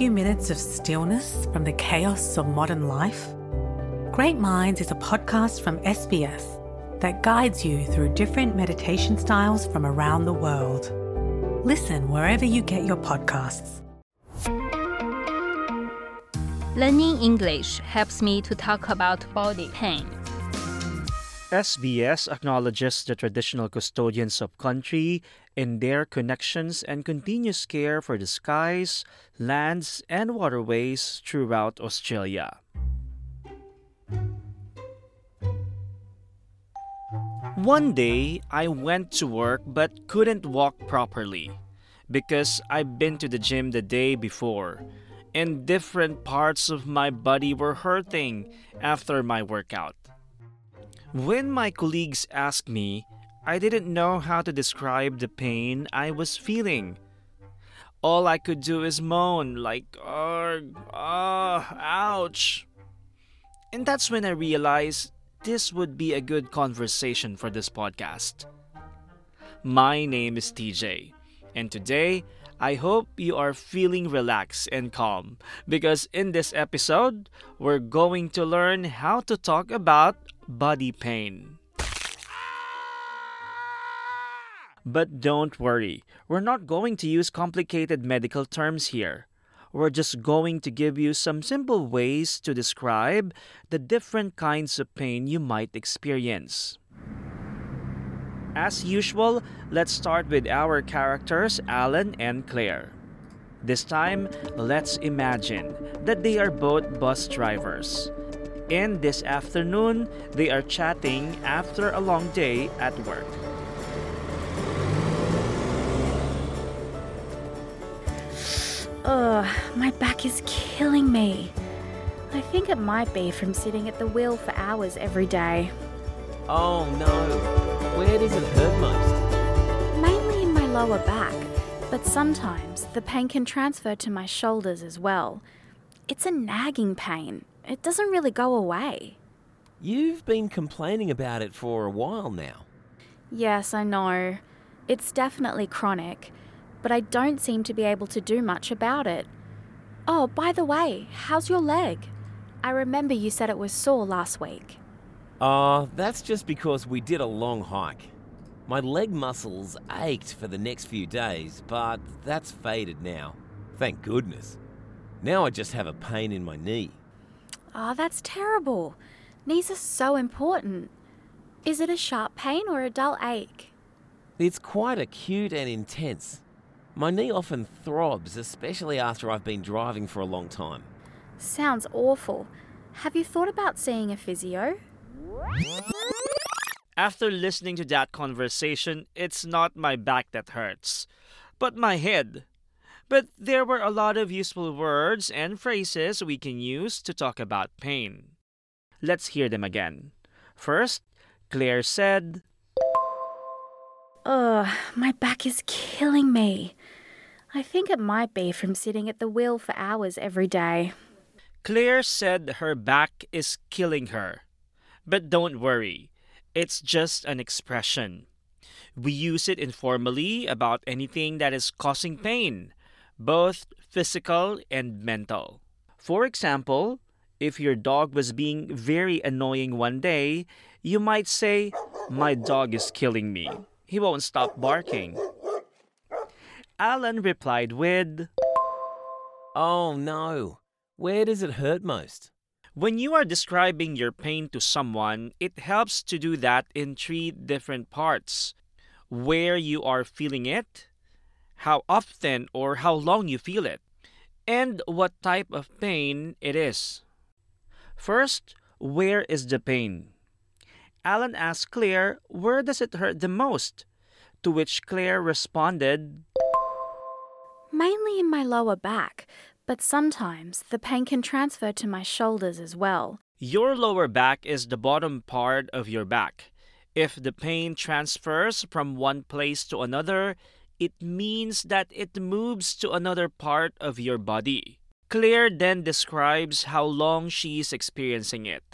Few minutes of stillness from the chaos of modern life? Great Minds is a podcast from SBS that guides you through different meditation styles from around the world. Listen wherever you get your podcasts. Learning English helps me to talk about body pain. SBS acknowledges the traditional custodians of country in their connections and continuous care for the skies, lands, and waterways throughout Australia. One day, I went to work but couldn't walk properly because I'd been to the gym the day before and different parts of my body were hurting after my workout. When my colleagues asked me, I didn't know how to describe the pain I was feeling. All I could do is moan, like, ugh, ah, ouch. And that's when I realized this would be a good conversation for this podcast. My name is TJ, and today I hope you are feeling relaxed and calm because in this episode, we're going to learn how to talk about body pain. But don't worry, we're not going to use complicated medical terms here. We're just going to give you some simple ways to describe the different kinds of pain you might experience. As usual, let's start with our characters, Alan and Claire. This time, let's imagine that they are both bus drivers. And this afternoon, they are chatting after a long day at work. Ugh, my back is killing me. I think it might be from sitting at the wheel for hours every day. Oh no. Where does it hurt most? Mainly in my lower back, but sometimes the pain can transfer to my shoulders as well. It's a nagging pain. It doesn't really go away. You've been complaining about it for a while now. Yes, I know. It's definitely chronic, but I don't seem to be able to do much about it. Oh, by the way, how's your leg? I remember you said it was sore last week. Ah, that's just because we did a long hike. My leg muscles ached for the next few days, but that's faded now. Thank goodness. Now I just have a pain in my knee. Oh, that's terrible. Knees are so important. Is it a sharp pain or a dull ache? It's quite acute and intense. My knee often throbs, especially after I've been driving for a long time. Sounds awful. Have you thought about seeing a physio? After listening to that conversation, it's not my back that hurts, but my head. But there were a lot of useful words and phrases we can use to talk about pain. Let's hear them again. First, Claire said, Ugh, my back is killing me. I think it might be from sitting at the wheel for hours every day. Claire said her back is killing her. But don't worry, it's just an expression. We use it informally about anything that is causing pain, both physical and mental. For example, if your dog was being very annoying one day, you might say, My dog is killing me. He won't stop barking. Alan replied with, Oh no. Where does it hurt most? When you are describing your pain to someone, it helps to do that in three different parts where you are feeling it, how often or how long you feel it, and what type of pain it is. First, where is the pain? Alan asked Claire, Where does it hurt the most? To which Claire responded, Mainly in my lower back, but sometimes the pain can transfer to my shoulders as well. Your lower back is the bottom part of your back. If the pain transfers from one place to another, it means that it moves to another part of your body. Claire then describes how long she is experiencing it.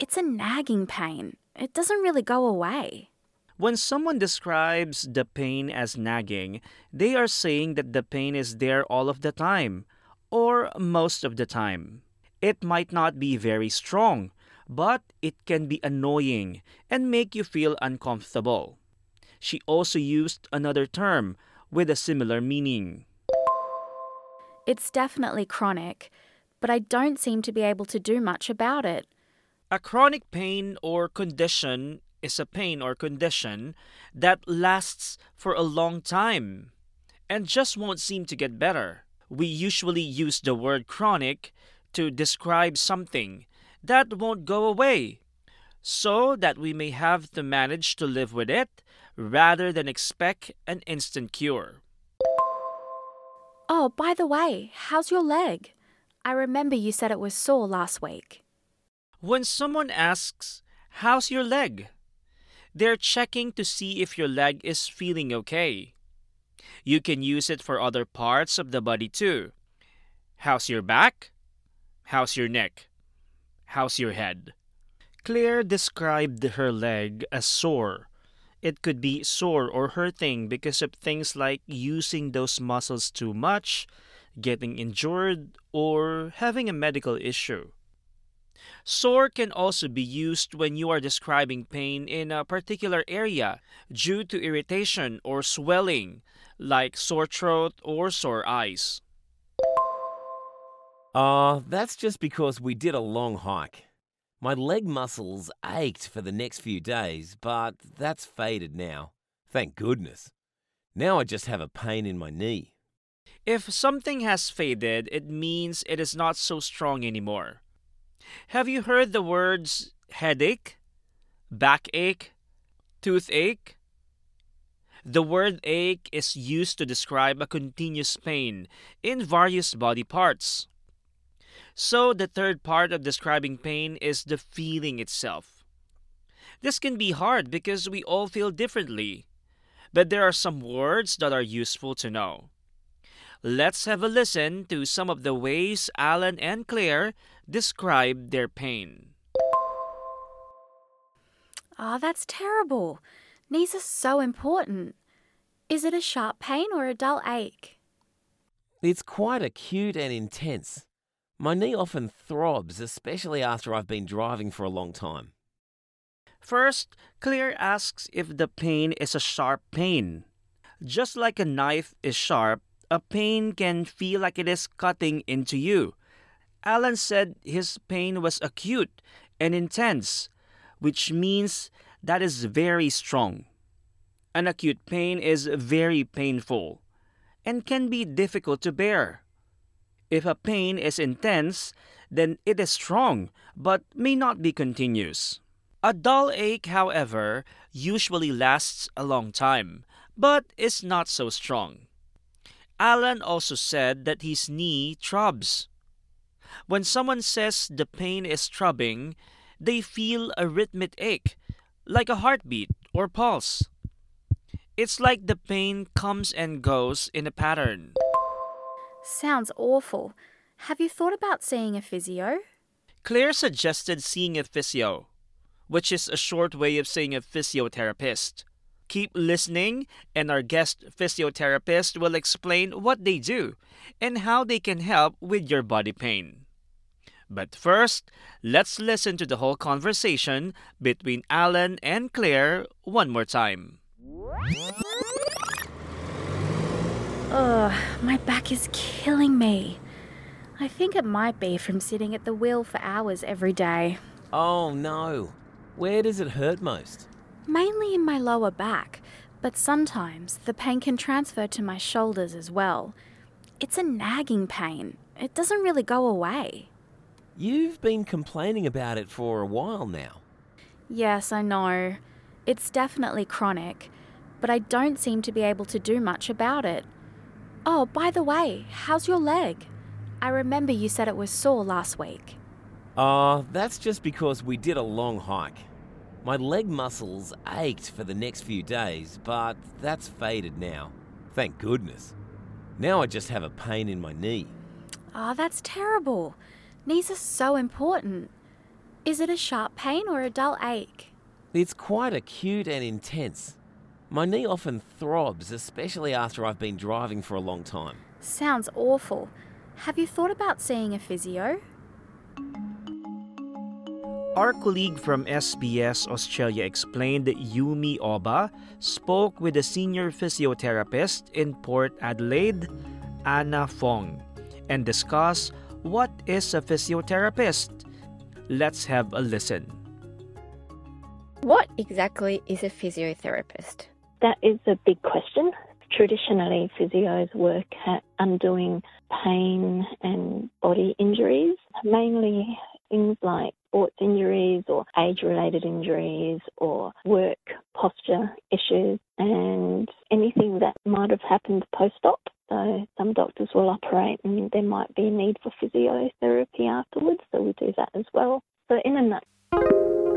It's a nagging pain. It doesn't really go away. When someone describes the pain as nagging, they are saying that the pain is there all of the time, or most of the time. It might not be very strong, but it can be annoying and make you feel uncomfortable. She also used another term with a similar meaning. It's definitely chronic, but I don't seem to be able to do much about it. A chronic pain or condition is a pain or condition that lasts for a long time and just won't seem to get better. We usually use the word chronic to describe something that won't go away so that we may have to manage to live with it rather than expect an instant cure. Oh, by the way, how's your leg? I remember you said it was sore last week. When someone asks, How's your leg? they're checking to see if your leg is feeling okay. You can use it for other parts of the body too. How's your back? How's your neck? How's your head? Claire described her leg as sore. It could be sore or hurting because of things like using those muscles too much, getting injured, or having a medical issue. Sore can also be used when you are describing pain in a particular area due to irritation or swelling, like sore throat or sore eyes. Uh, that's just because we did a long hike. My leg muscles ached for the next few days, but that's faded now. Thank goodness. Now I just have a pain in my knee. If something has faded, it means it is not so strong anymore. Have you heard the words headache, backache, toothache? The word ache is used to describe a continuous pain in various body parts. So, the third part of describing pain is the feeling itself. This can be hard because we all feel differently, but there are some words that are useful to know. Let's have a listen to some of the ways Alan and Claire describe their pain. Ah, oh, that's terrible. Knees are so important. Is it a sharp pain or a dull ache? It's quite acute and intense. My knee often throbs, especially after I've been driving for a long time. First, Claire asks if the pain is a sharp pain. Just like a knife is sharp, a pain can feel like it is cutting into you. Alan said his pain was acute and intense, which means that is very strong. An acute pain is very painful and can be difficult to bear. If a pain is intense, then it is strong but may not be continuous. A dull ache, however, usually lasts a long time but is not so strong. Alan also said that his knee throbs. When someone says the pain is throbbing, they feel a rhythmic ache, like a heartbeat or pulse. It's like the pain comes and goes in a pattern. Sounds awful. Have you thought about seeing a physio? Claire suggested seeing a physio, which is a short way of saying a physiotherapist. Keep listening, and our guest physiotherapist will explain what they do and how they can help with your body pain. But first, let's listen to the whole conversation between Alan and Claire one more time. Ugh, my back is killing me. I think it might be from sitting at the wheel for hours every day. Oh no. Where does it hurt most? mainly in my lower back, but sometimes the pain can transfer to my shoulders as well. It's a nagging pain. It doesn't really go away. You've been complaining about it for a while now. Yes, I know. It's definitely chronic, but I don't seem to be able to do much about it. Oh, by the way, how's your leg? I remember you said it was sore last week. Oh, that's just because we did a long hike. My leg muscles ached for the next few days, but that's faded now. Thank goodness. Now I just have a pain in my knee. Oh, that's terrible. Knees are so important. Is it a sharp pain or a dull ache? It's quite acute and intense. My knee often throbs, especially after I've been driving for a long time. Sounds awful. Have you thought about seeing a physio? Our colleague from SBS Australia explained that Yumi Oba spoke with a senior physiotherapist in Port Adelaide, Anna Fong, and discussed what is a physiotherapist. Let's have a listen. What exactly is a physiotherapist? That is a big question. Traditionally, physios work at undoing pain and body injuries, mainly things like sports injuries or age related injuries or work posture issues and anything that might have happened post op. So some doctors will operate and there might be a need for physiotherapy afterwards, so we do that as well. So in a nutshell,